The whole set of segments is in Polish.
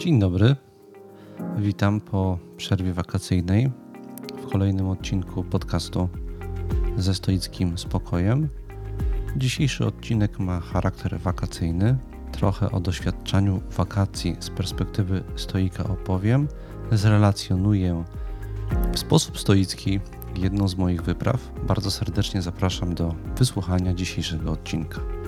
Dzień dobry. Witam po przerwie wakacyjnej w kolejnym odcinku podcastu ze stoickim spokojem. Dzisiejszy odcinek ma charakter wakacyjny. Trochę o doświadczeniu wakacji z perspektywy stoika opowiem. Zrelacjonuję w sposób stoicki jedną z moich wypraw. Bardzo serdecznie zapraszam do wysłuchania dzisiejszego odcinka.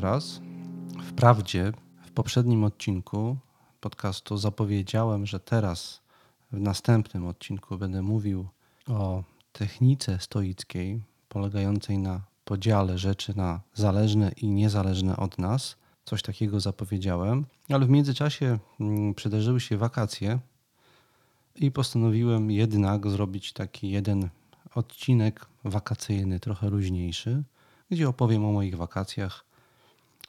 Raz. Wprawdzie w poprzednim odcinku podcastu zapowiedziałem, że teraz w następnym odcinku będę mówił o technice stoickiej polegającej na podziale rzeczy na zależne i niezależne od nas. Coś takiego zapowiedziałem, ale w międzyczasie mm, przydarzyły się wakacje i postanowiłem jednak zrobić taki jeden odcinek wakacyjny, trochę luźniejszy, gdzie opowiem o moich wakacjach.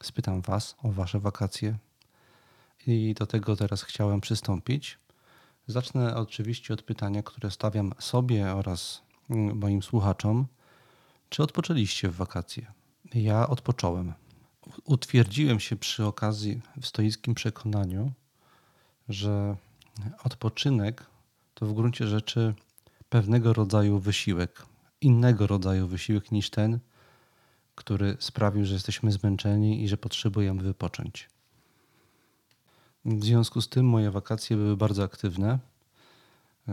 Spytam Was o Wasze wakacje. I do tego teraz chciałem przystąpić. Zacznę oczywiście od pytania, które stawiam sobie oraz mm, moim słuchaczom. Czy odpoczęliście w wakacje? Ja odpocząłem. Utwierdziłem się przy okazji w stoickim przekonaniu, że odpoczynek to w gruncie rzeczy pewnego rodzaju wysiłek, innego rodzaju wysiłek niż ten, który sprawił, że jesteśmy zmęczeni i że potrzebujemy wypocząć. W związku z tym moje wakacje były bardzo aktywne.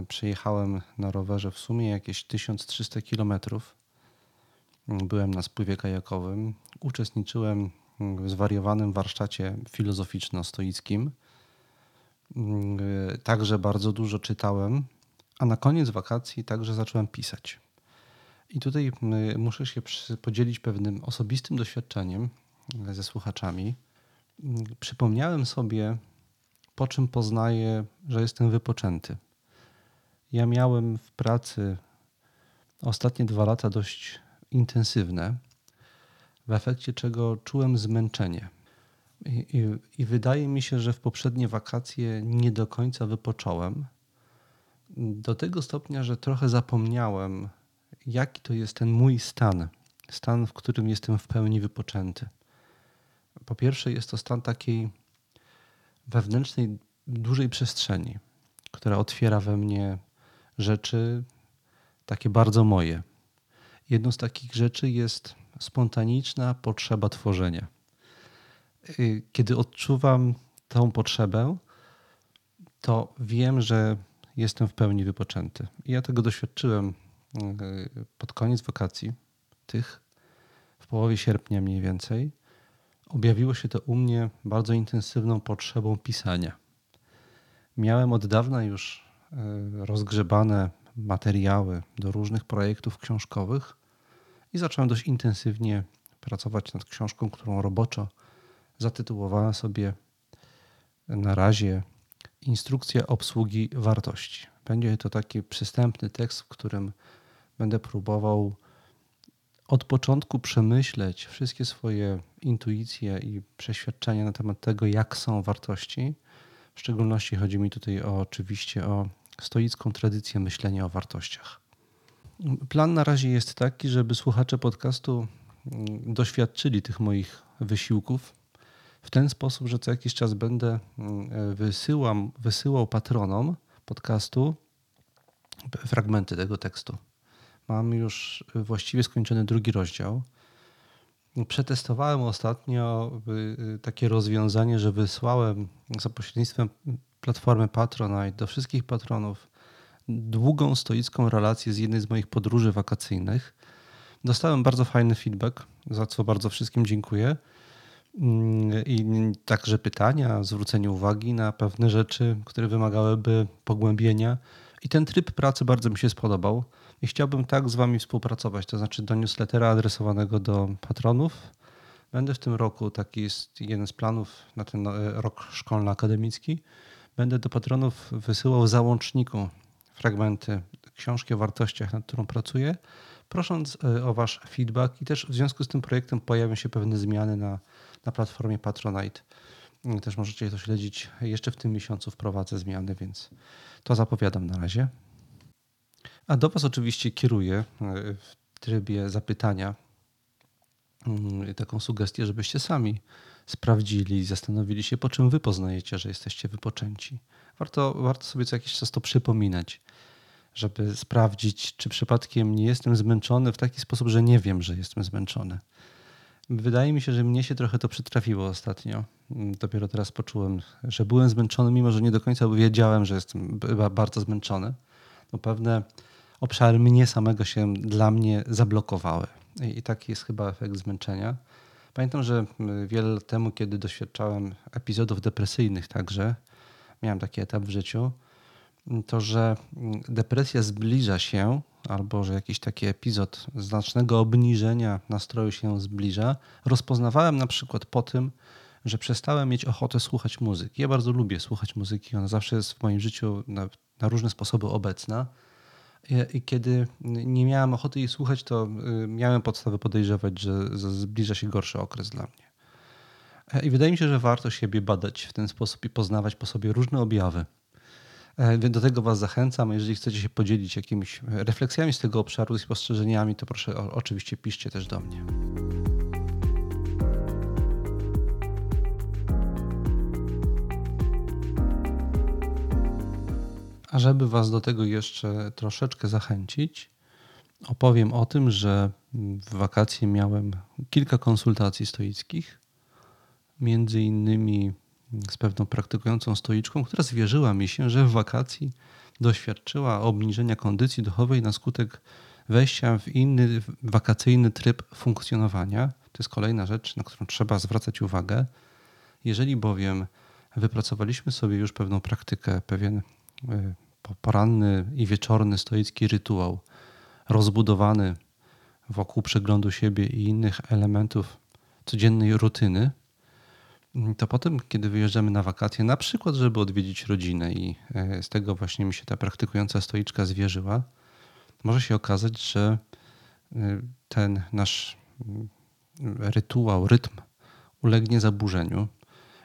Przejechałem na rowerze w sumie jakieś 1300 km. Byłem na spływie kajakowym. Uczestniczyłem w zwariowanym warsztacie filozoficzno-stoickim. Także bardzo dużo czytałem, a na koniec wakacji także zacząłem pisać. I tutaj muszę się podzielić pewnym osobistym doświadczeniem ze słuchaczami. Przypomniałem sobie, po czym poznaję, że jestem wypoczęty. Ja miałem w pracy ostatnie dwa lata dość intensywne, w efekcie czego czułem zmęczenie. I, i, I, wydaje mi się, że w poprzednie wakacje nie do końca wypocząłem. Do tego stopnia, że trochę zapomniałem, jaki to jest ten mój stan. Stan, w którym jestem w pełni wypoczęty. Po pierwsze, jest to stan takiej wewnętrznej, dużej przestrzeni, która otwiera we mnie rzeczy takie bardzo moje. Jedną z takich rzeczy jest spontaniczna potrzeba tworzenia. Y, kiedy odczuwam tą potrzebę, to wiem, że jestem w pełni wypoczęty. I ja tego doświadczyłem pod koniec wakacji, tych w połowie sierpnia mniej więcej. Objawiło się to u mnie bardzo intensywną potrzebą pisania. Miałem od dawna już y, rozgrzebane materiały do różnych projektów książkowych i zacząłem dość intensywnie pracować nad książką, którą roboczo zatytułowałem sobie na razie Instrukcja obsługi wartości. Będzie to taki przystępny tekst, w którym będę próbował od początku przemyśleć wszystkie swoje intuicje i przeświadczenia na temat tego, jak są wartości. W szczególności chodzi mi tutaj o, oczywiście o stoicką tradycję myślenia o wartościach. Plan na razie jest taki, żeby słuchacze podcastu mm, doświadczyli tych moich wysiłków w ten sposób, że co jakiś czas będę mm, wysyłam, wysyłał patronom podcastu fragmenty tego tekstu. Mam już właściwie skończony drugi rozdział. Przetestowałem ostatnio y, y, takie rozwiązanie, że wysłałem za pośrednictwem platformy Patronite do wszystkich patronów długą stoicką relację z jednej z moich podróży wakacyjnych. Dostałem bardzo fajny feedback, za co bardzo wszystkim dziękuję. Mm, I także pytania, zwrócenie uwagi na pewne rzeczy, które wymagałyby pogłębienia. I ten tryb pracy bardzo mi się spodobał. I chciałbym tak z Wami współpracować, to znaczy do newslettera adresowanego do patronów. Będę w tym roku, taki jest jeden z planów na ten e, rok szkolno-akademicki, będę do patronów wysyłał załączniku fragmenty książki o wartościach, nad którą pracuję, prosząc e, o Wasz feedback i też w związku z tym projektem pojawią się pewne zmiany na, na platformie Patronite. Też możecie to śledzić. Jeszcze w tym miesiącu wprowadzę zmiany, więc to zapowiadam na razie. A do Was oczywiście kieruję e, w trybie zapytania mm, taką sugestię, żebyście sami sprawdzili zastanowili się, po czym Wy poznajecie, że jesteście wypoczęci. Warto, warto sobie co jakiś czas to przypominać, żeby sprawdzić, czy przypadkiem nie jestem zmęczony w taki sposób, że nie wiem, że jestem zmęczony. Wydaje mi się, że mnie się trochę to przytrafiło ostatnio. Dopiero teraz poczułem, że byłem zmęczony, mimo że nie do końca wiedziałem, że jestem bardzo zmęczony. No pewne obszary mnie samego się dla mnie zablokowały. I taki jest chyba efekt zmęczenia. Pamiętam, że wiele lat temu, kiedy doświadczałem epizodów depresyjnych także, miałem taki etap w życiu, to że depresja zbliża się, albo że jakiś taki epizod znacznego obniżenia nastroju się zbliża, rozpoznawałem na przykład po tym, że przestałem mieć ochotę słuchać muzyki. Ja bardzo lubię słuchać muzyki, ona zawsze jest w moim życiu na, na różne sposoby obecna. I kiedy nie miałem ochoty jej słuchać, to y, miałem podstawę podejrzewać, że zbliża się gorszy okres dla mnie. E, I wydaje mi się, że warto siebie badać w ten sposób i poznawać po sobie różne objawy. E, do tego Was zachęcam. Jeżeli chcecie się podzielić jakimiś refleksjami z tego obszaru, i spostrzeżeniami, to proszę oczywiście piszcie też do mnie. Żeby Was do tego jeszcze troszeczkę zachęcić, opowiem o tym, że w wakacje miałem kilka konsultacji stoickich, między innymi z pewną praktykującą stoiczką, która zwierzyła mi się, że w wakacji doświadczyła obniżenia kondycji duchowej na skutek wejścia w inny wakacyjny tryb funkcjonowania. To jest kolejna rzecz, na którą trzeba zwracać uwagę. Jeżeli bowiem wypracowaliśmy sobie już pewną praktykę, pewien y, poranny i wieczorny stoicki rytuał, rozbudowany wokół przeglądu siebie i innych elementów codziennej rutyny, to potem, kiedy wyjeżdżamy na wakacje, na przykład, żeby odwiedzić rodzinę i e, z tego właśnie mi się ta praktykująca stoiczka zwierzyła, może się okazać, że e, ten nasz mm, rytuał, rytm ulegnie zaburzeniu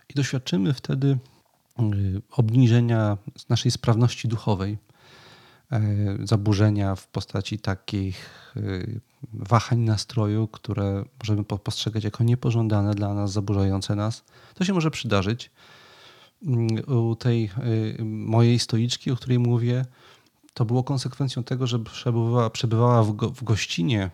i doświadczymy wtedy obniżenia naszej sprawności duchowej, e, zaburzenia w postaci takich y, wahań nastroju, które możemy postrzegać jako niepożądane dla nas, zaburzające nas. To się może przydarzyć. Mm, u tej y, mojej stoiczki, o której mówię, to było konsekwencją tego, że przebywała, przebywała w, go, w gościnie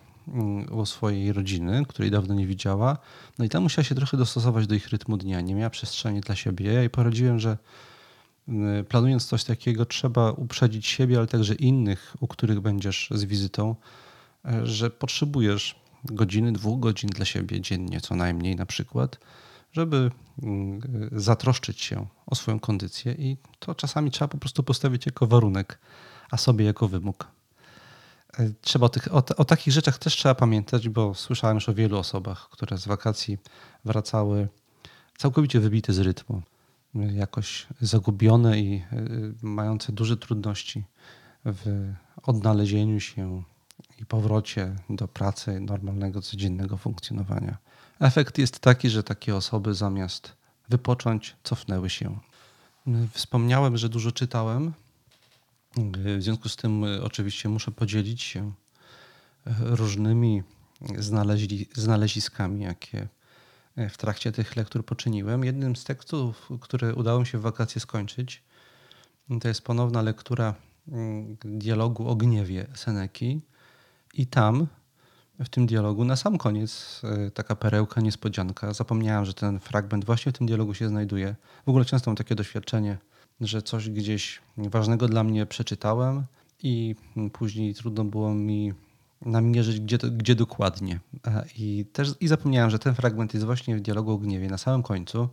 u swojej rodziny, której dawno nie widziała. No i tam musiała się trochę dostosować do ich rytmu dnia. Nie miała przestrzeni dla siebie. Ja jej poradziłem, że planując coś takiego, trzeba uprzedzić siebie, ale także innych, u których będziesz z wizytą, e, że potrzebujesz godziny, dwóch godzin dla siebie dziennie, co najmniej na przykład, żeby zatroszczyć się o swoją kondycję i to czasami trzeba po prostu postawić jako warunek, a sobie jako wymóg. E, trzeba o, tych, o, o, takich rzeczach też trzeba pamiętać, bo słyszałem już o wielu osobach, które z wakacji wracały całkowicie wybite z rytmu, jakoś zagubione i e, mające duże trudności w odnalezieniu się i powrocie do pracy, normalnego, codziennego funkcjonowania. Efekt jest taki, że takie osoby zamiast wypocząć, cofnęły się. Wspomniałem, że dużo czytałem, w związku z tym e, oczywiście muszę podzielić się e, różnymi znaleźli, znaleziskami, jakie w trakcie tych lektur poczyniłem. Jednym z tekstów, które udało mi się w wakacje skończyć, to jest ponowna lektura dialogu o gniewie Seneki. I tam, w tym dialogu, na sam koniec taka perełka, niespodzianka. Zapomniałem, że ten fragment właśnie w tym dialogu się znajduje. W ogóle często mam takie doświadczenie, że coś gdzieś ważnego dla mnie przeczytałem i później trudno było mi namierzyć, gdzie, gdzie dokładnie. E, I też i zapomniałem, że ten fragment jest właśnie w dialogu o gniewie na samym końcu.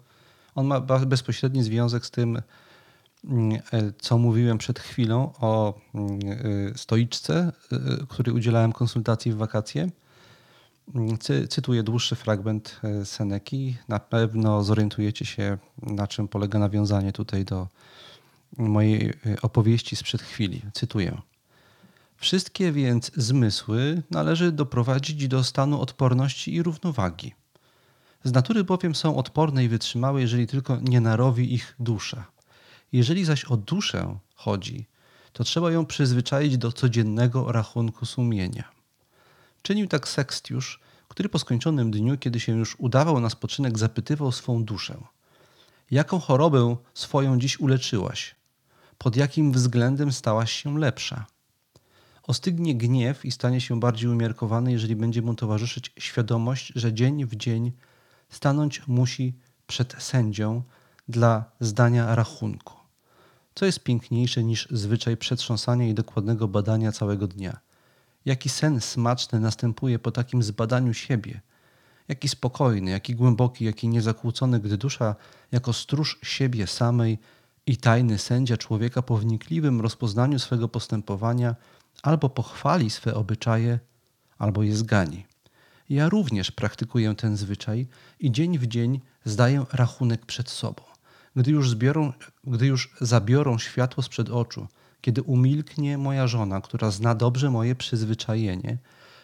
On ma bezpośredni związek z tym, mm, e, co mówiłem przed chwilą o mm, e, stoiczce, której udzielałem konsultacji w wakacje. Cy, cytuję dłuższy fragment Seneki. Na pewno zorientujecie się, na czym polega nawiązanie tutaj do mojej y, opowieści sprzed chwili. Cytuję. Wszystkie więc zmysły należy doprowadzić do stanu odporności i równowagi. Z natury bowiem są odporne i wytrzymałe, jeżeli tylko nie narowi ich dusza. Jeżeli zaś o duszę chodzi, to trzeba ją przyzwyczaić do codziennego rachunku sumienia. Czynił tak Sekstiusz, który po skończonym dniu, kiedy się już udawał na spoczynek, zapytywał swą duszę: Jaką chorobę swoją dziś uleczyłaś? Pod jakim względem stałaś się lepsza? Ostygnie gniew i stanie się bardziej umiarkowany, jeżeli będzie mu towarzyszyć świadomość, że dzień w dzień stanąć musi przed sędzią dla zdania rachunku. Co jest piękniejsze niż zwyczaj przetrząsania i dokładnego badania całego dnia? Jaki sen smaczny następuje po takim zbadaniu siebie? Jaki spokojny, jaki głęboki, jaki niezakłócony, gdy dusza jako stróż siebie samej i tajny sędzia człowieka po wnikliwym rozpoznaniu swego postępowania albo pochwali swe obyczaje, albo je zgani. Ja również praktykuję ten zwyczaj i dzień w dzień zdaję rachunek przed sobą. Gdy już, zbiorą, gdy już zabiorą światło sprzed oczu, kiedy umilknie moja żona, która zna dobrze moje przyzwyczajenie,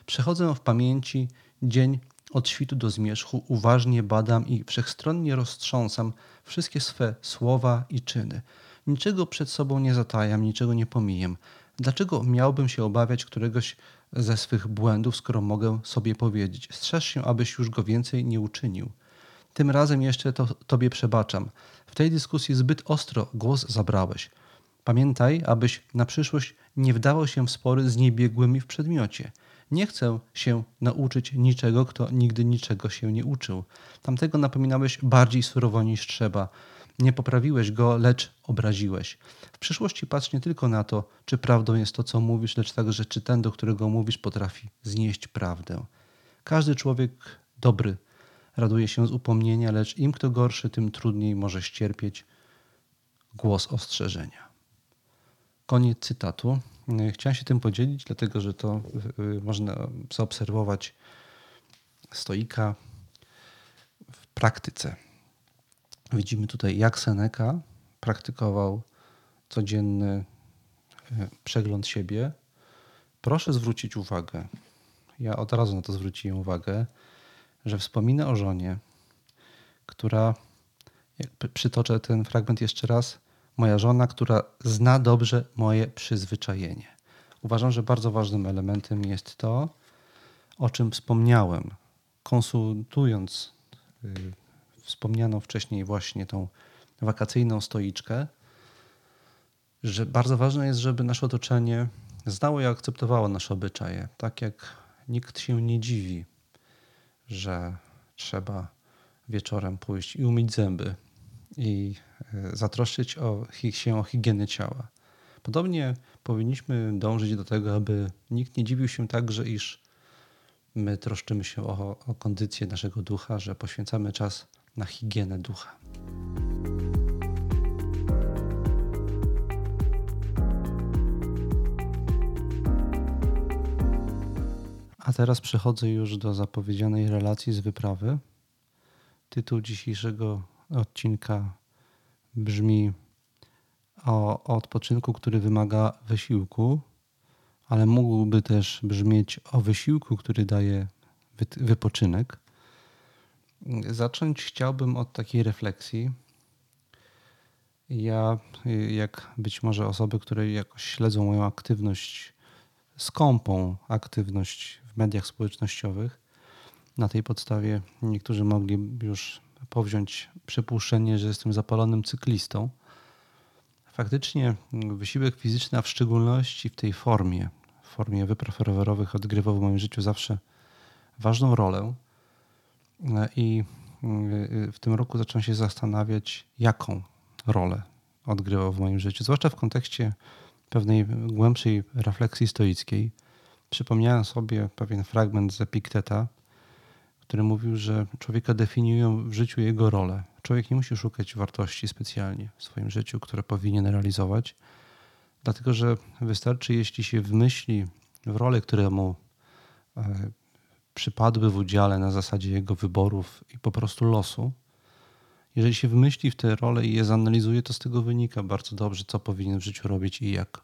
przechodzę w pamięci dzień od świtu do zmierzchu, uważnie badam i wszechstronnie roztrząsam wszystkie swe słowa i czyny. Niczego przed sobą nie zatajam, niczego nie pomijam. Dlaczego miałbym się obawiać któregoś ze swych błędów, skoro mogę sobie powiedzieć: strzeż się, abyś już go więcej nie uczynił? Tym razem jeszcze to tobie przebaczam. W tej dyskusji zbyt ostro głos zabrałeś. Pamiętaj, abyś na przyszłość nie wdawał się w spory z niebiegłymi w przedmiocie. Nie chcę się nauczyć niczego, kto nigdy niczego się nie uczył. Tamtego napominałeś bardziej surowo niż trzeba. Nie poprawiłeś go, lecz obraziłeś. W przyszłości patrz nie tylko na to, czy prawdą jest to, co mówisz, lecz także, czy ten, do którego mówisz, potrafi znieść prawdę. Każdy człowiek dobry raduje się z upomnienia, lecz im kto gorszy, tym trudniej może ścierpieć głos ostrzeżenia. Koniec cytatu. Chciałem się tym podzielić, dlatego że to y, można zaobserwować stoika w praktyce. Widzimy tutaj, jak Seneca praktykował codzienny y, przegląd siebie. Proszę zwrócić uwagę, ja od razu na to zwróciłem uwagę, że wspomina o żonie, która, jak przytoczę ten fragment jeszcze raz, moja żona, która zna dobrze moje przyzwyczajenie. Uważam, że bardzo ważnym elementem jest to, o czym wspomniałem, konsultując y, wspomnianą wcześniej właśnie tą wakacyjną stoiczkę, że bardzo ważne jest, żeby nasze otoczenie znało i akceptowało nasze obyczaje. Tak jak nikt się nie dziwi, że trzeba wieczorem pójść i umyć zęby i e, zatroszczyć o, się o higienę ciała. Podobnie powinniśmy dążyć do tego, aby nikt nie dziwił się także, iż my troszczymy się o, o kondycję naszego ducha, że poświęcamy czas na higienę ducha. A teraz przechodzę już do zapowiedzianej relacji z wyprawy. Tytuł dzisiejszego odcinka brzmi o, odpoczynku, który wymaga wysiłku, ale mógłby też brzmieć o wysiłku, który daje wy, wypoczynek. Zacząć chciałbym od takiej refleksji. Ja, jak być może osoby, które jakoś śledzą moją aktywność, skąpą aktywność w mediach społecznościowych, na tej podstawie niektórzy mogli już powziąć przypuszczenie, że jestem zapalonym cyklistą. Faktycznie wysiłek fizyczny, a w szczególności w tej formie, w formie wypraw rowerowych, odgrywał w moim życiu zawsze ważną rolę. I w tym roku zacząłem się zastanawiać, jaką rolę odgrywał w moim życiu, zwłaszcza w kontekście pewnej głębszej refleksji stoickiej. Przypomniałem sobie pewien fragment z Epikteta, który mówił, że człowieka definiują w życiu jego role. Człowiek nie musi szukać wartości specjalnie w swoim życiu, które powinien realizować, dlatego że wystarczy, jeśli się wmyśli w role, które mu e, przypadły w udziale na zasadzie jego wyborów i po prostu losu. Jeżeli się wmyśli w te role i je zanalizuje, to z tego wynika bardzo dobrze, co powinien w życiu robić i jak.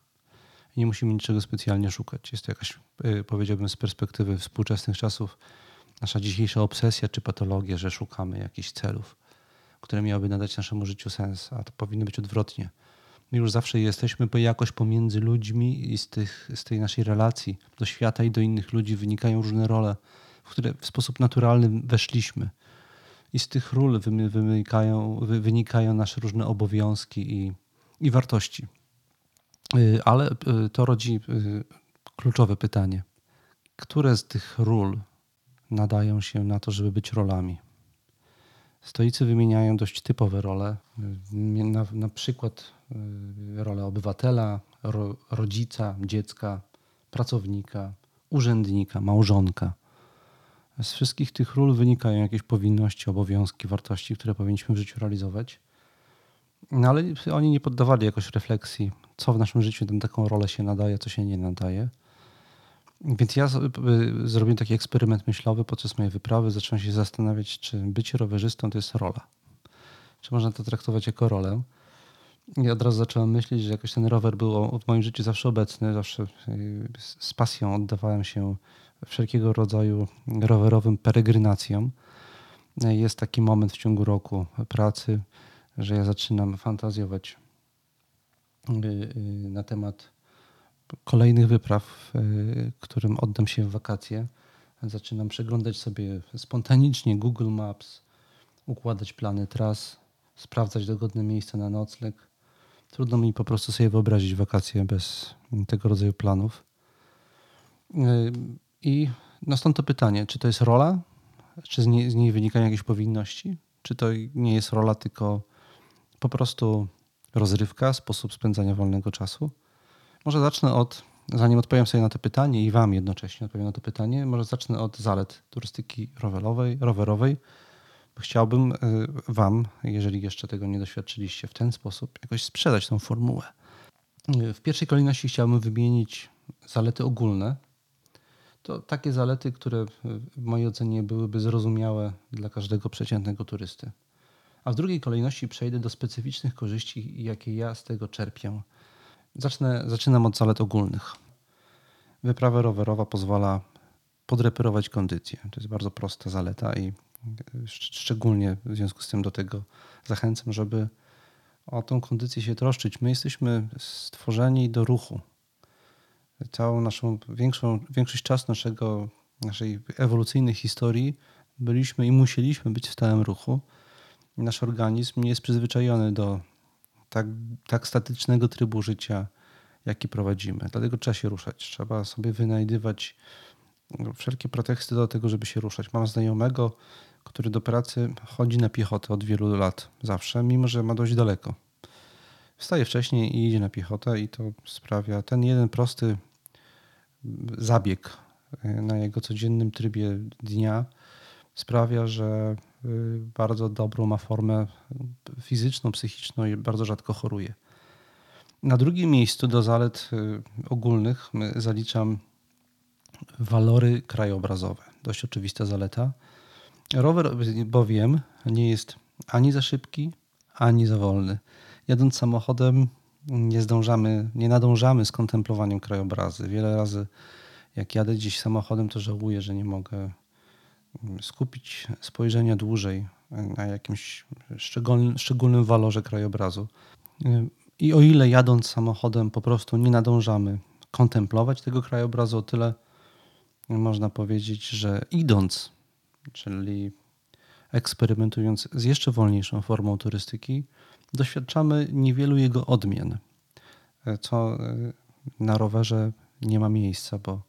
Nie musimy niczego specjalnie szukać. Jest to jakaś, e, powiedziałbym, z perspektywy współczesnych czasów nasza dzisiejsza obsesja czy patologia, że szukamy jakichś celów, które miałyby nadać naszemu życiu sens, a to powinno być odwrotnie. My już zawsze jesteśmy, jakoś pomiędzy ludźmi i z, tych, z tej naszej relacji do świata i do innych ludzi wynikają różne role, w które w sposób naturalny weszliśmy. I z tych ról wynikają, wynikają nasze różne obowiązki i, i wartości. Y, ale y, to rodzi y, kluczowe pytanie. Które z tych ról nadają się na to, żeby być rolami? Stoicy wymieniają dość typowe role, na, na przykład rolę obywatela, ro, rodzica, dziecka, pracownika, urzędnika, małżonka. Z wszystkich tych ról wynikają jakieś powinności, obowiązki, wartości, które powinniśmy w życiu realizować. No ale oni nie poddawali jakoś refleksji, co w naszym życiu na taką rolę się nadaje, co się nie nadaje. Więc ja zrobiłem taki eksperyment myślowy podczas mojej wyprawy. Zacząłem się zastanawiać, czy bycie rowerzystą to jest rola. Czy można to traktować jako rolę. I od razu zacząłem myśleć, że jakoś ten rower był w moim życiu zawsze obecny. Zawsze y, z pasją oddawałem się wszelkiego rodzaju rowerowym peregrinacjom. Jest taki moment w ciągu roku pracy, że ja zaczynam fantazjować y, y, na temat kolejnych wypraw, y, którym oddam się w wakacje. Zaczynam przeglądać sobie spontanicznie Google Maps, układać plany tras, sprawdzać dogodne miejsca na nocleg. Trudno mi po prostu sobie wyobrazić wakacje bez tego rodzaju planów. I no stąd to pytanie, czy to jest rola, czy z niej, z niej wynikają jakieś powinności, czy to nie jest rola, tylko po prostu rozrywka, sposób spędzania wolnego czasu. Może zacznę od, zanim odpowiem sobie na to pytanie i Wam jednocześnie odpowiem na to pytanie, może zacznę od zalet turystyki rowerowej. rowerowej. Chciałbym y, Wam, jeżeli jeszcze tego nie doświadczyliście w ten sposób, jakoś sprzedać tą formułę. Y, w pierwszej kolejności chciałbym wymienić zalety ogólne. To takie zalety, które w mojej ocenie byłyby zrozumiałe dla każdego przeciętnego turysty. A w drugiej kolejności przejdę do specyficznych korzyści, jakie ja z tego czerpię. Zacznę, zaczynam od zalet ogólnych. Wyprawa rowerowa pozwala podreperować kondycję. To jest bardzo prosta zaleta i szczególnie w związku z tym do tego zachęcam, żeby o tą kondycję się troszczyć. My jesteśmy stworzeni do ruchu. Całą naszą większą, większość czasu naszego, naszej ewolucyjnej historii byliśmy i musieliśmy być w stałym ruchu nasz organizm nie jest przyzwyczajony do tak, tak statycznego trybu życia, jaki prowadzimy. Dlatego trzeba się ruszać. Trzeba sobie wynajdywać wszelkie preteksty do tego, żeby się ruszać. Mam znajomego, który do pracy chodzi na piechotę od wielu lat, zawsze, mimo że ma dość daleko. Wstaje wcześniej i idzie na piechotę, i to sprawia ten jeden prosty zabieg na jego codziennym trybie dnia sprawia, że bardzo dobrą ma formę fizyczną, psychiczną i bardzo rzadko choruje. Na drugim miejscu do zalet y, ogólnych zaliczam walory krajobrazowe. Dość oczywista zaleta. Rower bowiem nie jest ani za szybki, ani za wolny. Jadąc samochodem nie zdążamy, nie nadążamy z kontemplowaniem krajobrazy. Wiele razy jak jadę gdzieś samochodem, to żałuję, że nie mogę skupić spojrzenie dłużej na jakimś szczególnym, szczególnym walorze krajobrazu. I o ile jadąc samochodem po prostu nie nadążamy kontemplować tego krajobrazu, o tyle można powiedzieć, że idąc, czyli eksperymentując z jeszcze wolniejszą formą turystyki, doświadczamy niewielu jego odmian, co na rowerze nie ma miejsca, bo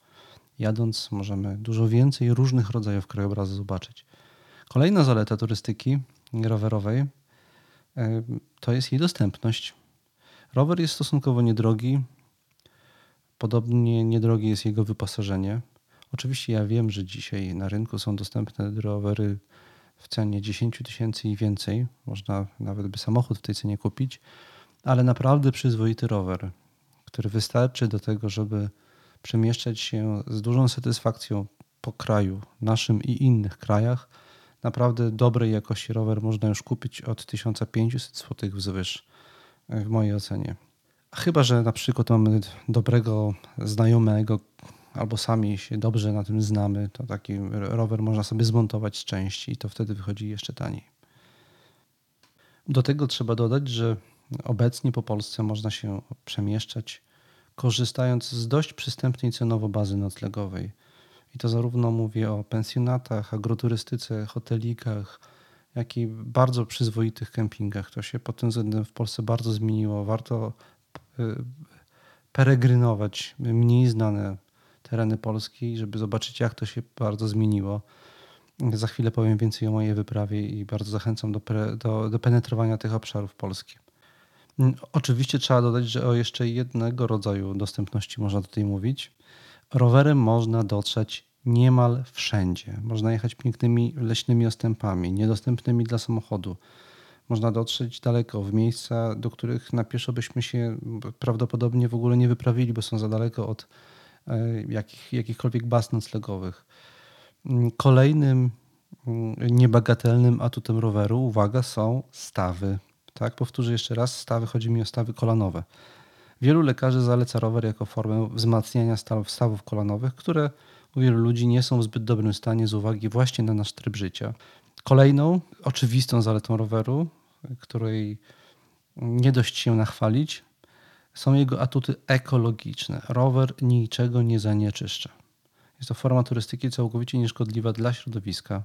jadąc możemy dużo więcej różnych rodzajów krajobrazu zobaczyć. Kolejna zaleta turystyki rowerowej e, to jest jej dostępność. Rower jest stosunkowo niedrogi, podobnie niedrogie jest jego wyposażenie. Oczywiście ja wiem, że dzisiaj na rynku są dostępne rowery w cenie 10 tysięcy i więcej. Można nawet by samochód w tej cenie kupić, ale naprawdę przyzwoity rower, który wystarczy do tego, żeby przemieszczać się z dużą satysfakcją po kraju, naszym i innych krajach. Naprawdę dobrej jakości rower można już kupić od 1500 zł wzwyż, w mojej ocenie. Chyba, że na przykład mamy dobrego znajomego, albo sami się dobrze na tym znamy, to taki rower można sobie zmontować z części i to wtedy wychodzi jeszcze taniej. Do tego trzeba dodać, że obecnie po Polsce można się przemieszczać korzystając z dość przystępnej cenowo bazy noclegowej. I to zarówno mówię o pensjonatach, agroturystyce, hotelikach, jak i bardzo przyzwoitych kempingach. To się pod tym względem w Polsce bardzo zmieniło. Warto y, peregrynować mniej znane tereny Polski, żeby zobaczyć, jak to się bardzo zmieniło. Za chwilę powiem więcej o mojej wyprawie i bardzo zachęcam do, do, do penetrowania tych obszarów Polski. Oczywiście trzeba dodać, że o jeszcze jednego rodzaju dostępności można tutaj mówić. Rowerem można dotrzeć niemal wszędzie. Można jechać pięknymi leśnymi ostępami, niedostępnymi dla samochodu. Można dotrzeć daleko w miejsca, do których na pieszo byśmy się prawdopodobnie w ogóle nie wyprawili, bo są za daleko od e, jakich, jakichkolwiek baz noclegowych. Kolejnym niebagatelnym atutem roweru, uwaga, są stawy. Tak, powtórzę jeszcze raz, stawy, chodzi mi o stawy kolanowe. Wielu lekarzy zaleca rower jako formę wzmacniania stawów kolanowych, które u wielu ludzi nie są w zbyt dobrym stanie z uwagi właśnie na nasz tryb życia. Kolejną oczywistą zaletą roweru, której nie dość się nachwalić, są jego atuty ekologiczne. Rower niczego nie zanieczyszcza. Jest to forma turystyki całkowicie nieszkodliwa dla środowiska.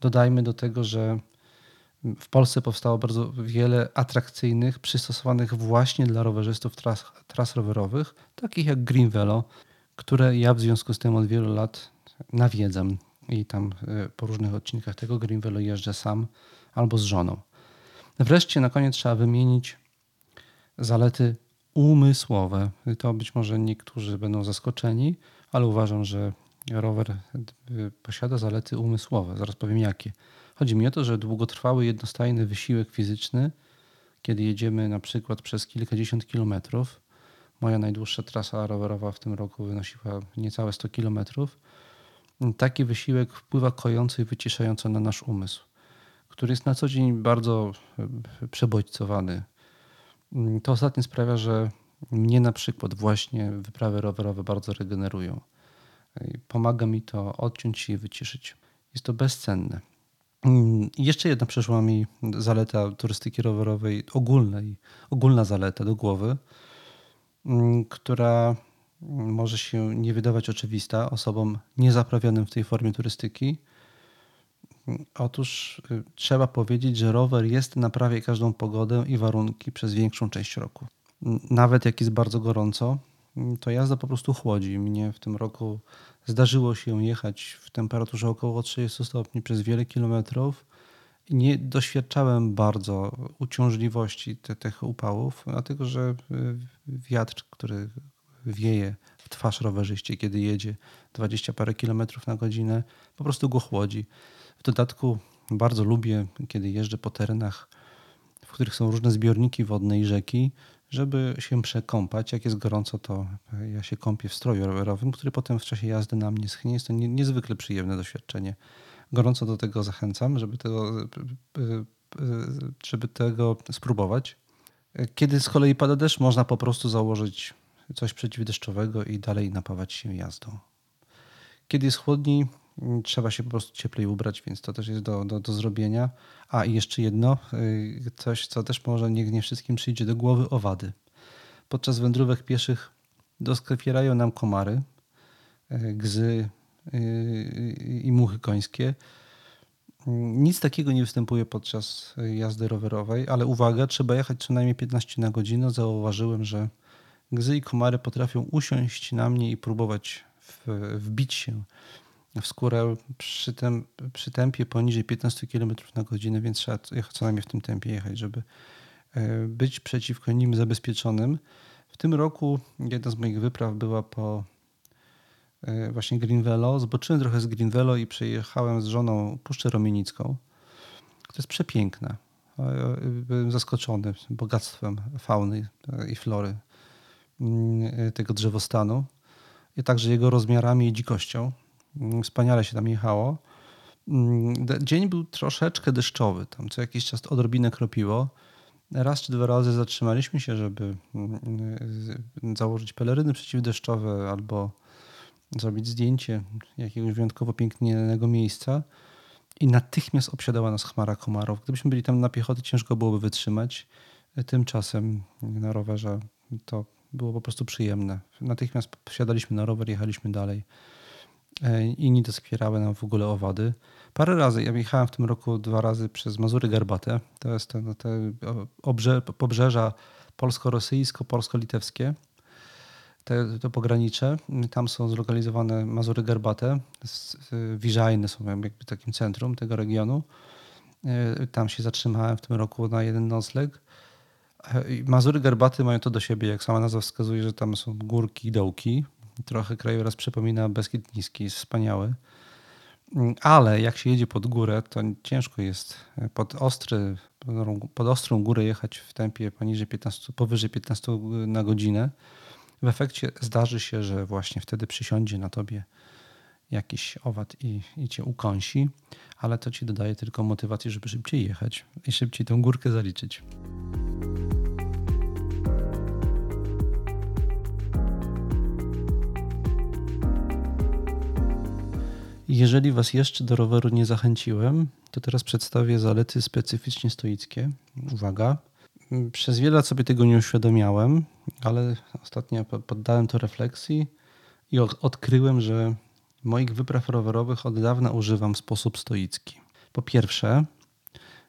Dodajmy do tego, że w Polsce powstało bardzo wiele atrakcyjnych, przystosowanych właśnie dla rowerzystów tras, tras rowerowych, takich jak Green Velo, które ja w związku z tym od wielu lat nawiedzam i tam e, po różnych odcinkach tego Green Velo jeżdżę sam albo z żoną. Wreszcie na koniec trzeba wymienić zalety umysłowe. To być może niektórzy będą zaskoczeni, ale uważam, że rower e, posiada zalety umysłowe. Zaraz powiem jakie. Chodzi mi o to, że długotrwały, jednostajny wysiłek fizyczny, kiedy jedziemy na przykład przez kilkadziesiąt kilometrów, moja najdłuższa trasa rowerowa w tym roku wynosiła niecałe 100 kilometrów, taki wysiłek wpływa kojąco i wyciszająco na nasz umysł, który jest na co dzień bardzo e, przebodźcowany. To ostatnie sprawia, że mnie na przykład właśnie wyprawy rowerowe bardzo regenerują. Pomaga mi to odciąć się i wyciszyć. Jest to bezcenne. Mm, jeszcze jedna przeszła mi zaleta turystyki rowerowej, ogólnej, ogólna zaleta do głowy, mm, która może się nie wydawać oczywista osobom niezaprawionym w tej formie turystyki. Otóż y, trzeba powiedzieć, że rower jest na prawie każdą pogodę i warunki przez większą część roku. Nawet jak jest bardzo gorąco, to jazda po prostu chłodzi. Mnie w tym roku Zdarzyło się jechać w temperaturze około 30 stopni przez wiele kilometrów nie doświadczałem bardzo uciążliwości te, tych upałów, dlatego że y, wiatr, który wieje w twarz rowerzyście, kiedy jedzie 20 parę kilometrów na godzinę, po prostu go chłodzi. W dodatku bardzo lubię, kiedy jeżdżę po terenach, w których są różne zbiorniki wodne i rzeki, żeby się przekąpać. Jak jest gorąco, to ja się kąpię w stroju rowerowym, który potem w czasie jazdy na mnie schnie. Jest to niezwykle przyjemne doświadczenie. Gorąco do tego zachęcam, żeby tego, żeby tego spróbować. Kiedy z kolei pada deszcz, można po prostu założyć coś przeciwdeszczowego i dalej napawać się jazdą. Kiedy jest chłodniej, trzeba się po prostu cieplej ubrać, więc to też jest do, do, do zrobienia. A i jeszcze jedno, y, coś, co też może nie, nie wszystkim przyjdzie do głowy, owady. Podczas wędrówek pieszych doskwierają nam komary, y, gzy y, i muchy końskie. Nic takiego nie występuje podczas jazdy rowerowej, ale uwaga, trzeba jechać co najmniej 15 na godzinę. Zauważyłem, że gzy i komary potrafią usiąść na mnie i próbować wbić się w skórę przy, tem, przy tempie poniżej 15 km na godzinę, więc trzeba co najmniej w tym tempie jechać, żeby e, być przeciwko nim zabezpieczonym. W tym roku jedna z moich wypraw była po e, właśnie Green Velo. Zboczyłem trochę z Green Velo i przejechałem z żoną Puszczę Romienicką. To jest przepiękne. E, byłem zaskoczony bogactwem fauny i flory mm, tego drzewostanu, i także jego rozmiarami i dzikością. Mm, wspaniale się tam jechało. Mm, dzień był troszeczkę deszczowy, tam co jakiś czas odrobinę kropiło. Raz czy dwa razy zatrzymaliśmy się, żeby mm, założyć peleryny przeciwdeszczowe albo zrobić zdjęcie jakiegoś wyjątkowo pięknego miejsca i natychmiast obsiadała nas chmara komarów. Gdybyśmy byli tam na piechoty, ciężko byłoby wytrzymać. Tymczasem na rowerze to było po prostu przyjemne. Natychmiast wsiadaliśmy na rower, jechaliśmy dalej i nie doskwierały nam w ogóle owady. Parę razy, ja jechałem w tym roku dwa razy przez Mazury Garbate. To jest te, te obrze, pobrzeża polsko-rosyjsko-polsko-litewskie. Te, to pogranicze. Tam są zlokalizowane Mazury Garbate. Wiżajne są jakby takim centrum tego regionu. E, tam się zatrzymałem w tym roku na jeden nocleg. E, Mazury Garbaty mają to do siebie, jak sama nazwa wskazuje, że tam są górki i dołki. Trochę krajobraz przypomina Beskid Niski, jest wspaniały. Mm, ale jak się jedzie pod górę, to ciężko jest pod, ostry, pod ostrą górę jechać w tempie poniżej 15, powyżej 15 na godzinę. W efekcie zdarzy się, że właśnie wtedy przysiądzie na tobie jakiś owad i, i cię ukąsi, ale to ci dodaje tylko motywacji, żeby szybciej jechać i szybciej tę górkę zaliczyć. Jeżeli Was jeszcze do roweru nie zachęciłem, to teraz przedstawię zalety specyficznie stoickie. Uwaga. Przez wiele lat sobie tego nie uświadomiałem, ale ostatnio poddałem to refleksji i odkryłem, że moich wypraw rowerowych od dawna używam w sposób stoicki. Po pierwsze,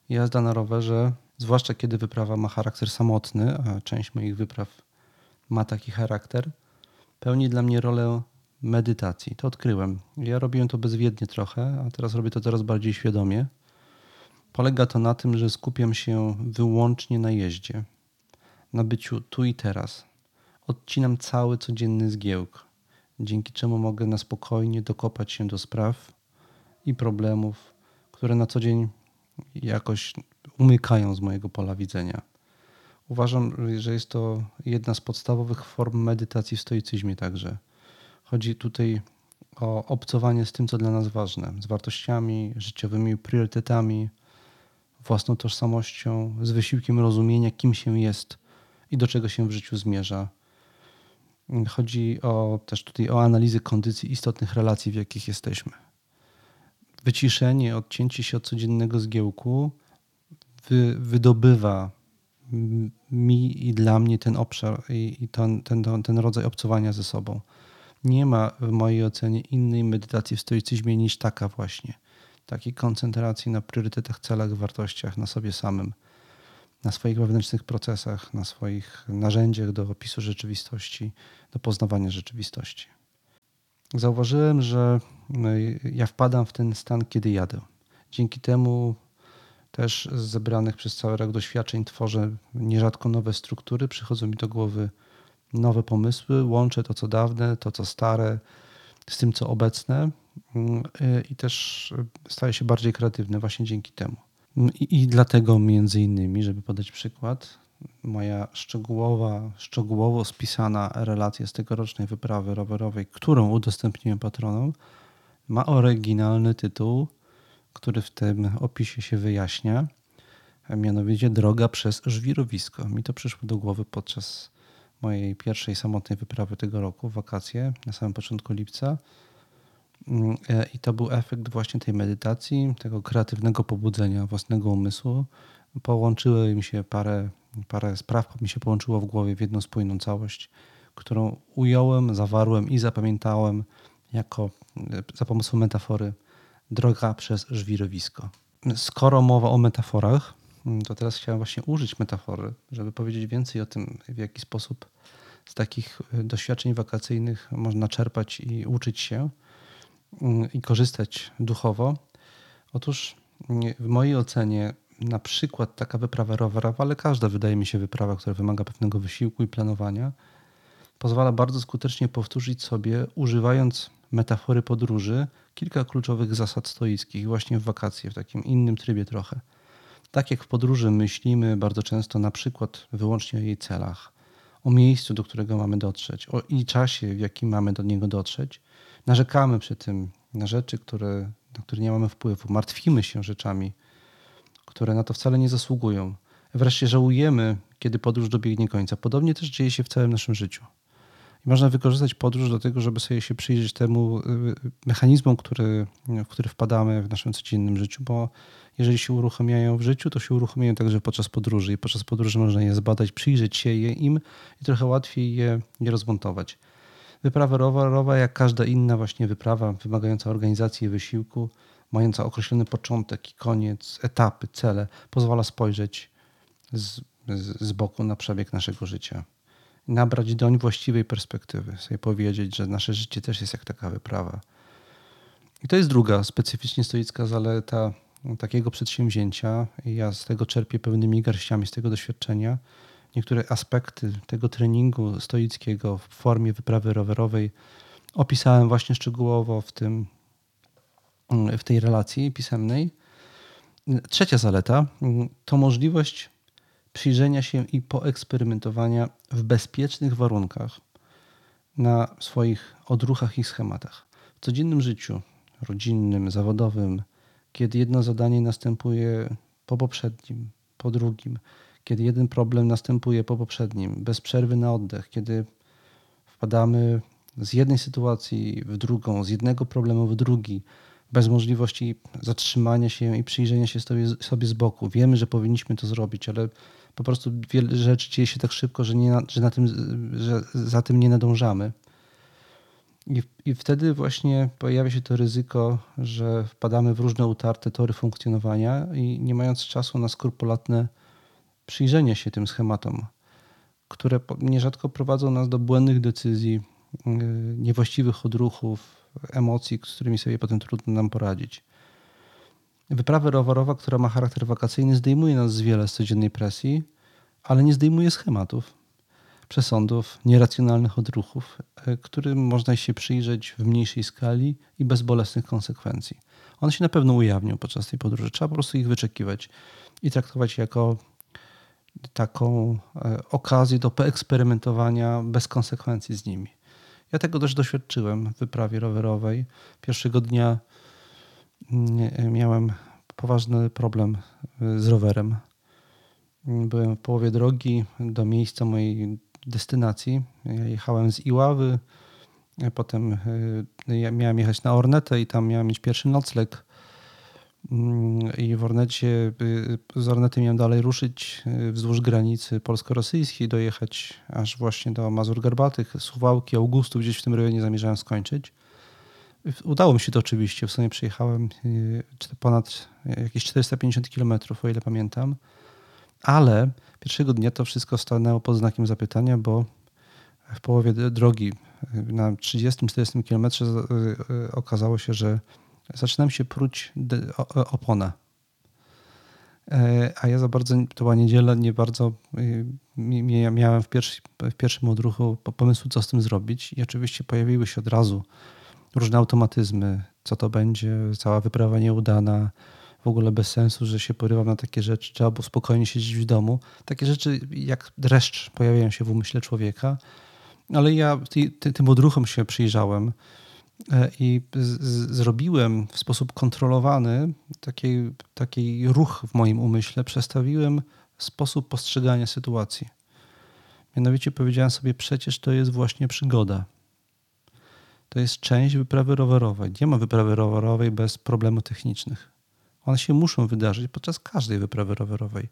jazda na rowerze, zwłaszcza kiedy wyprawa ma charakter samotny, a część moich wypraw ma taki charakter, pełni dla mnie rolę medytacji. To odkryłem. Ja robiłem to bezwiednie trochę, a teraz robię to coraz bardziej świadomie. Polega to na tym, że skupiam się wyłącznie na jeździe, na byciu tu i teraz. Odcinam cały codzienny zgiełk, dzięki czemu mogę na spokojnie dokopać się do spraw i problemów, które na co dzień jakoś umykają z mojego pola widzenia. Uważam, że jest to jedna z podstawowych form medytacji w stoicyzmie także Chodzi tutaj o obcowanie z tym, co dla nas ważne, z wartościami, życiowymi priorytetami, własną tożsamością, z wysiłkiem rozumienia, kim się jest i do czego się w życiu zmierza. Chodzi o, też tutaj o analizę kondycji istotnych relacji, w jakich jesteśmy. Wyciszenie, odcięcie się od codziennego zgiełku wy, wydobywa mi i dla mnie ten obszar i, i ten, ten, ten rodzaj obcowania ze sobą. Nie ma w mojej ocenie innej medytacji w stoicyzmie niż taka właśnie. Takiej koncentracji na priorytetach, celach, wartościach, na sobie samym, na swoich wewnętrznych procesach, na swoich narzędziach do opisu rzeczywistości, do poznawania rzeczywistości. Zauważyłem, że no, ja wpadam w ten stan, kiedy jadę. Dzięki temu też z zebranych przez cały rok doświadczeń tworzę nierzadko nowe struktury, przychodzą mi do głowy nowe pomysły, łączę to, co dawne, to, co stare, z tym, co obecne mm, i też staję się bardziej kreatywny właśnie dzięki temu. I, I, dlatego między innymi, żeby podać przykład, moja szczegółowa, szczegółowo spisana relacja z tegorocznej wyprawy rowerowej, którą udostępniłem patronom, ma oryginalny tytuł, który w tym opisie się wyjaśnia, mianowicie Droga przez żwirowisko. Mi to przyszło do głowy podczas mojej pierwszej samotnej wyprawy tego roku, wakacje, na samym początku lipca. Mm, e, I to był efekt właśnie tej medytacji, tego kreatywnego pobudzenia własnego umysłu. Połączyły mi się parę, parę spraw, mi się połączyło w głowie w jedną spójną całość, którą ująłem, zawarłem i zapamiętałem jako e, za pomocą metafory droga przez żwirowisko. Skoro mowa o metaforach, to teraz chciałem właśnie użyć metafory, żeby powiedzieć więcej o tym, w jaki sposób z takich y, doświadczeń wakacyjnych można czerpać i uczyć się mm, i korzystać duchowo. Otóż mm, w mojej ocenie na przykład taka wyprawa rowerowa, ale każda wydaje mi się wyprawa, która wymaga pewnego wysiłku i planowania, pozwala bardzo skutecznie powtórzyć sobie, używając metafory podróży, kilka kluczowych zasad stoickich właśnie w wakacje, w takim innym trybie trochę. Tak jak w podróży myślimy bardzo często na przykład wyłącznie o jej celach, o miejscu, do którego mamy dotrzeć, o i czasie, w jakim mamy do niego dotrzeć. Narzekamy przy tym na rzeczy, które, na które nie mamy wpływu. Martwimy się rzeczami, które na to wcale nie zasługują. Wreszcie żałujemy, kiedy podróż dobiegnie końca. Podobnie też dzieje się w całym naszym życiu. Można wykorzystać podróż do tego, żeby sobie się przyjrzeć temu mechanizmom, który, w który wpadamy w naszym codziennym życiu, bo jeżeli się uruchamiają w życiu, to się uruchamiają także podczas podróży i podczas podróży można je zbadać, przyjrzeć się je im i trochę łatwiej je, je rozmontować. Wyprawa rowerowa, jak każda inna właśnie wyprawa wymagająca organizacji i wysiłku, mająca określony początek i koniec, etapy, cele, pozwala spojrzeć z, z, z boku na przebieg naszego życia. Nabrać doń właściwej perspektywy, sobie powiedzieć, że nasze życie też jest jak taka wyprawa. I to jest druga specyficznie stoicka zaleta takiego przedsięwzięcia. Ja z tego czerpię pełnymi garściami z tego doświadczenia. Niektóre aspekty tego treningu stoickiego w formie wyprawy rowerowej opisałem właśnie szczegółowo w, tym, w tej relacji pisemnej. Trzecia zaleta to możliwość przyjrzenia się i poeksperymentowania w bezpiecznych warunkach na swoich odruchach i schematach. W codziennym życiu rodzinnym, zawodowym, kiedy jedno zadanie następuje po poprzednim, po drugim, kiedy jeden problem następuje po poprzednim, bez przerwy na oddech, kiedy wpadamy z jednej sytuacji w drugą, z jednego problemu w drugi, bez możliwości zatrzymania się i przyjrzenia się sobie, sobie z boku. Wiemy, że powinniśmy to zrobić, ale po prostu wiele rzeczy dzieje się tak szybko, że, nie, że, na tym, że za tym nie nadążamy. I, I wtedy właśnie pojawia się to ryzyko, że wpadamy w różne utarte tory funkcjonowania i nie mając czasu na skrupulatne przyjrzenie się tym schematom, które nierzadko prowadzą nas do błędnych decyzji, yy, niewłaściwych odruchów, emocji, z którymi sobie potem trudno nam poradzić. Wyprawa rowerowa, która ma charakter wakacyjny, zdejmuje nas z wiele z codziennej presji, ale nie zdejmuje schematów przesądów, nieracjonalnych odruchów, e, którym można się przyjrzeć w mniejszej skali i bez bolesnych konsekwencji. One się na pewno ujawnią podczas tej podróży. Trzeba po prostu ich wyczekiwać i traktować jako taką e, okazję do poeksperymentowania bez konsekwencji z nimi. Ja tego też doświadczyłem w wyprawie rowerowej. Pierwszego dnia miałem poważny problem e, z rowerem. Byłem w połowie drogi do miejsca mojej destynacji. Ja jechałem z Iławy, potem ja miałem jechać na Ornetę i tam miałem mieć pierwszy nocleg. Mm, I w Ornecie, e, z Ornety miałem dalej ruszyć wzdłuż granicy polsko-rosyjskiej, dojechać aż właśnie do Mazur Garbatych, Suwałki, Augustów, gdzieś w tym rejonie zamierzałem skończyć. Udało mi się to oczywiście, w sumie przejechałem ponad jakieś 450 km, o ile pamiętam, ale Pierwszego dnia to wszystko stanęło pod znakiem zapytania, bo w połowie drogi na 30-40 km okazało się, że zaczynam się pruć opona. E, a ja za bardzo, to była niedziela, nie bardzo miałem w, pierwszy, w pierwszym odruchu pomysłu, co z tym zrobić. I oczywiście pojawiły się od razu różne automatyzmy, co to będzie, cała wyprawa nieudana, w ogóle bez sensu, że się porywam na takie rzeczy, trzeba było spokojnie siedzieć w domu. Takie rzeczy jak dreszcz pojawiają się w umyśle człowieka, ale ja ty, ty, tym odruchom się przyjrzałem e, i z, z, zrobiłem w sposób kontrolowany taki, taki ruch w moim umyśle, przestawiłem sposób postrzegania sytuacji. Mianowicie powiedziałem sobie, przecież to jest właśnie przygoda. To jest część wyprawy rowerowej. Nie ma wyprawy rowerowej bez problemów technicznych. One się muszą wydarzyć podczas każdej wyprawy rowerowej.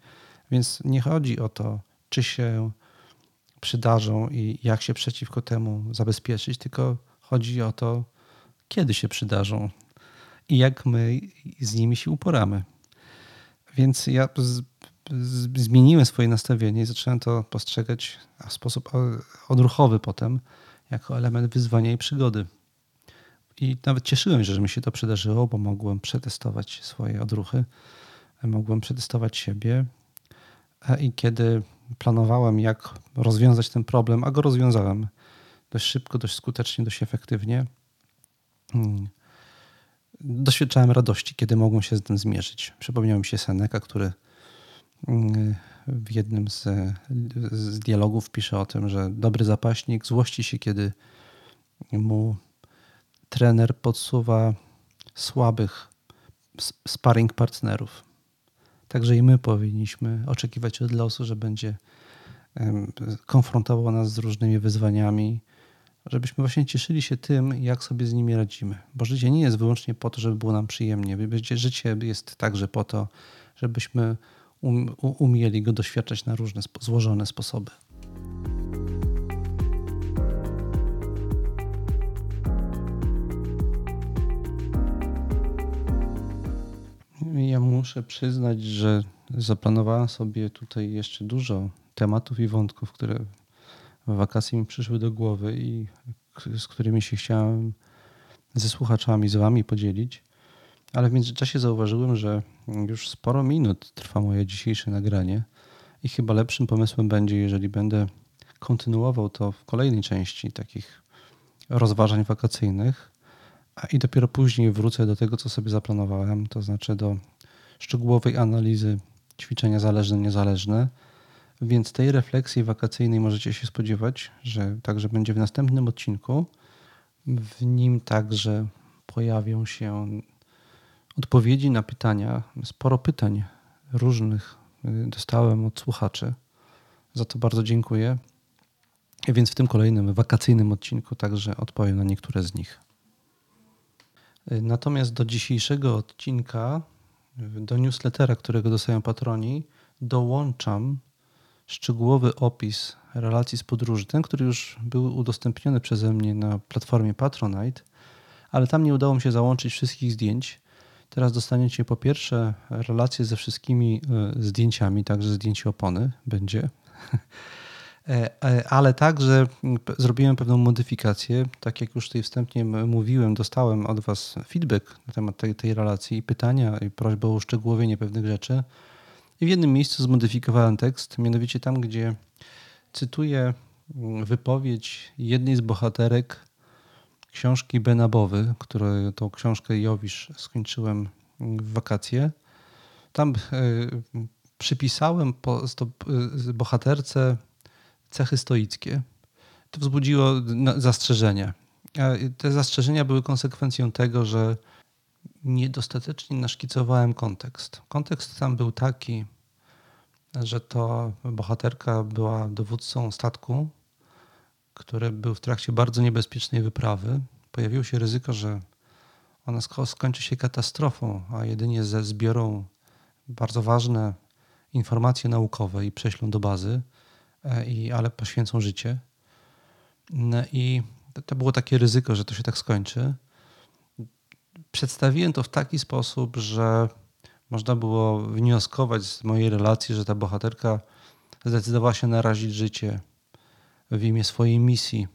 Więc nie chodzi o to, czy się przydarzą i jak się przeciwko temu zabezpieczyć, tylko chodzi o to, kiedy się przydarzą i jak my z nimi się uporamy. Więc ja z, z, zmieniłem swoje nastawienie i zacząłem to postrzegać w sposób odruchowy potem jako element wyzwania i przygody. I nawet cieszyłem się, że mi się to przydarzyło, bo mogłem przetestować swoje odruchy, mogłem przetestować siebie. I kiedy planowałem, jak rozwiązać ten problem, a go rozwiązałem dość szybko, dość skutecznie, dość efektywnie, mm, doświadczałem radości, kiedy mogłem się z tym zmierzyć. Przypomniał mi się Seneca, który mm, w jednym z, z dialogów pisze o tym, że dobry zapaśnik złości się, kiedy mu trener podsuwa słabych sparring partnerów. Także i my powinniśmy oczekiwać od losu, że będzie konfrontował nas z różnymi wyzwaniami żebyśmy właśnie cieszyli się tym, jak sobie z nimi radzimy. Bo życie nie jest wyłącznie po to, żeby było nam przyjemnie. Życie jest także po to, żebyśmy um, umieli go doświadczać na różne złożone sposoby. Ja muszę przyznać, że zaplanowałem sobie tutaj jeszcze dużo tematów i wątków, które w wakacje mi przyszły do głowy i z którymi się chciałem ze słuchaczami, z wami podzielić. Ale w międzyczasie zauważyłem, że już sporo minut trwa moje dzisiejsze nagranie i chyba lepszym pomysłem będzie, jeżeli będę kontynuował to w kolejnej części takich rozważań wakacyjnych, a i dopiero później wrócę do tego, co sobie zaplanowałem, to znaczy do szczegółowej analizy ćwiczenia zależne-niezależne. Więc tej refleksji wakacyjnej możecie się spodziewać, że także będzie w następnym odcinku. W nim także pojawią się odpowiedzi na pytania. Sporo pytań różnych y, dostałem od słuchaczy. Za to bardzo dziękuję. Więc w tym kolejnym wakacyjnym odcinku także odpowiem na niektóre z nich. Y, natomiast do dzisiejszego odcinka, y, do newslettera, którego dostają patroni, dołączam szczegółowy opis relacji z podróży. Ten, który już był udostępniony przeze mnie na platformie Patronite, ale tam nie udało mi się załączyć wszystkich zdjęć. Teraz dostaniecie po pierwsze relacje ze wszystkimi e, zdjęciami, także zdjęcie opony będzie. E, e, ale także zrobiłem pewną modyfikację. Tak jak już tutaj wstępnie mówiłem, dostałem od Was feedback na temat tej, tej relacji i pytania i prośbę o uszczegółowienie pewnych rzeczy. I w jednym miejscu zmodyfikowałem tekst, mianowicie tam, gdzie cytuję wypowiedź jednej z bohaterek książki Benabowy, którą tą książkę Jowisz skończyłem w wakacje. Tam e, przypisałem e, bohaterce cechy stoickie. To wzbudziło zastrzeżenia. Te zastrzeżenia były konsekwencją tego, że niedostatecznie naszkicowałem kontekst. Kontekst tam był taki, że to bohaterka była dowódcą statku, który był w trakcie bardzo niebezpiecznej wyprawy. Pojawiło się ryzyko, że ona skończy się katastrofą, a jedynie ze zbiorą bardzo ważne informacje naukowe i prześlą do bazy, e, i, ale poświęcą życie. No I to było takie ryzyko, że to się tak skończy. Przedstawiłem to w taki sposób, że można było wnioskować z mojej relacji, że ta bohaterka zdecydowała się narazić życie w imię swojej misji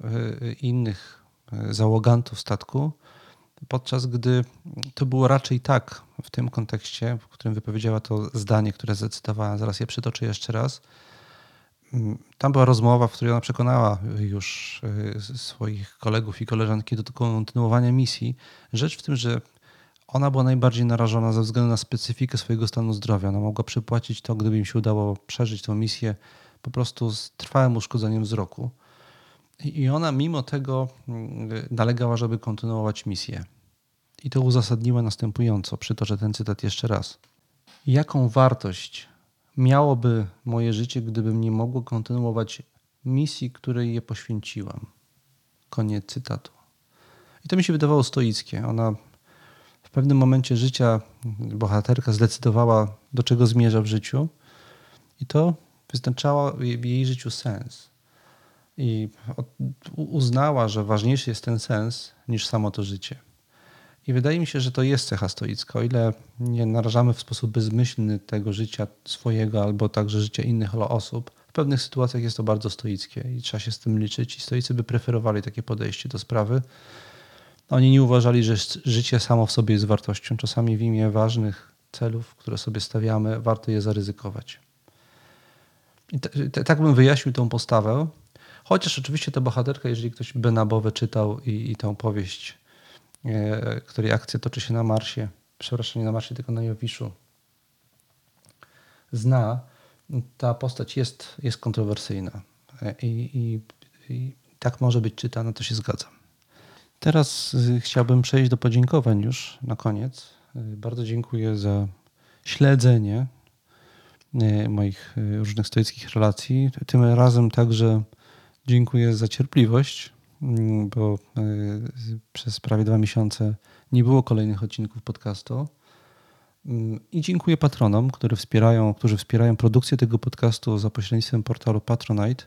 e, innych e, załogantów statku, podczas gdy to było raczej tak w tym kontekście, w którym wypowiedziała to zdanie, które zacytowałem, zaraz je przytoczę jeszcze raz. Mm, tam była rozmowa, w której ona przekonała już e, swoich kolegów i koleżanki do kontynuowania misji. Rzecz w tym, że ona była najbardziej narażona ze względu na specyfikę swojego stanu zdrowia. Ona mogła przypłacić to, gdyby im się udało przeżyć tę misję po prostu z trwałym uszkodzeniem wzroku. I ona mimo tego mm, nalegała, żeby kontynuować misję. I to uzasadniła następująco. Przytoczę ten cytat jeszcze raz. Jaką wartość miałoby moje życie, gdybym nie mogło kontynuować misji, której je poświęciłam? Koniec cytatu. I to mi się wydawało stoickie. Ona w pewnym momencie życia bohaterka zdecydowała, do czego zmierza w życiu, i to wyznaczało w jej życiu sens. I uznała, że ważniejszy jest ten sens niż samo to życie. I wydaje mi się, że to jest cecha stoicka. O ile nie narażamy w sposób bezmyślny tego życia swojego albo także życia innych osób, w pewnych sytuacjach jest to bardzo stoickie i trzeba się z tym liczyć. I stoicy by preferowali takie podejście do sprawy. Oni nie uważali, że życie samo w sobie jest wartością. Czasami w imię ważnych celów, które sobie stawiamy, warto je zaryzykować. Tak bym wyjaśnił tą postawę. Chociaż oczywiście ta bohaterka, jeżeli ktoś Benabowe czytał i, i tę powieść, e, której akcja toczy się na Marsie, przepraszam, nie na Marsie, tylko na Jowiszu, zna, ta postać jest, jest kontrowersyjna. E, I, i, I tak może być czytana, to się zgadzam. Teraz y, chciałbym przejść do podziękowań już na koniec. Y, bardzo dziękuję za śledzenie moich różnych stoickich relacji. Tym razem także Dziękuję za cierpliwość, mm, bo y, przez prawie dwa miesiące nie było kolejnych odcinków podcastu. Mm, I dziękuję patronom, którzy wspierają, którzy wspierają produkcję tego podcastu za pośrednictwem portalu Patronite.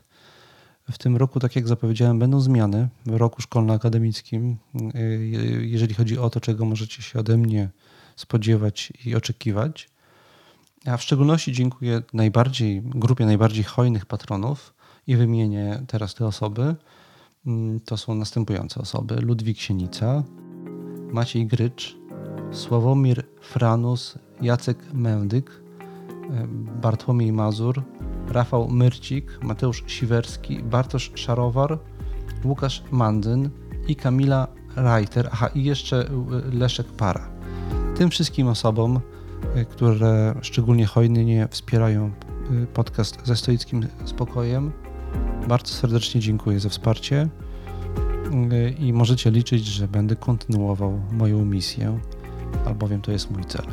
W tym roku, tak jak zapowiedziałem, będą zmiany w roku szkolno-akademickim, y, jeżeli chodzi o to, czego możecie się ode mnie spodziewać i oczekiwać. A w szczególności dziękuję najbardziej, grupie najbardziej hojnych patronów i wymienię teraz te osoby. Mm, to są następujące osoby: Ludwik Sienica, Maciej Grycz, Sławomir Franus, Jacek Mędyk, e, Bartłomiej Mazur, Rafał Myrcik, Mateusz Siwerski, Bartosz Szarowar, Łukasz Mandzyn i Kamila Reiter, aha i jeszcze Leszek Para. Tym wszystkim osobom, e, które szczególnie hojnie wspierają e, podcast ze stoickim spokojem, bardzo serdecznie dziękuję za wsparcie i możecie liczyć, że będę kontynuował moją misję albowiem to jest mój cel.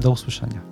Do usłyszenia.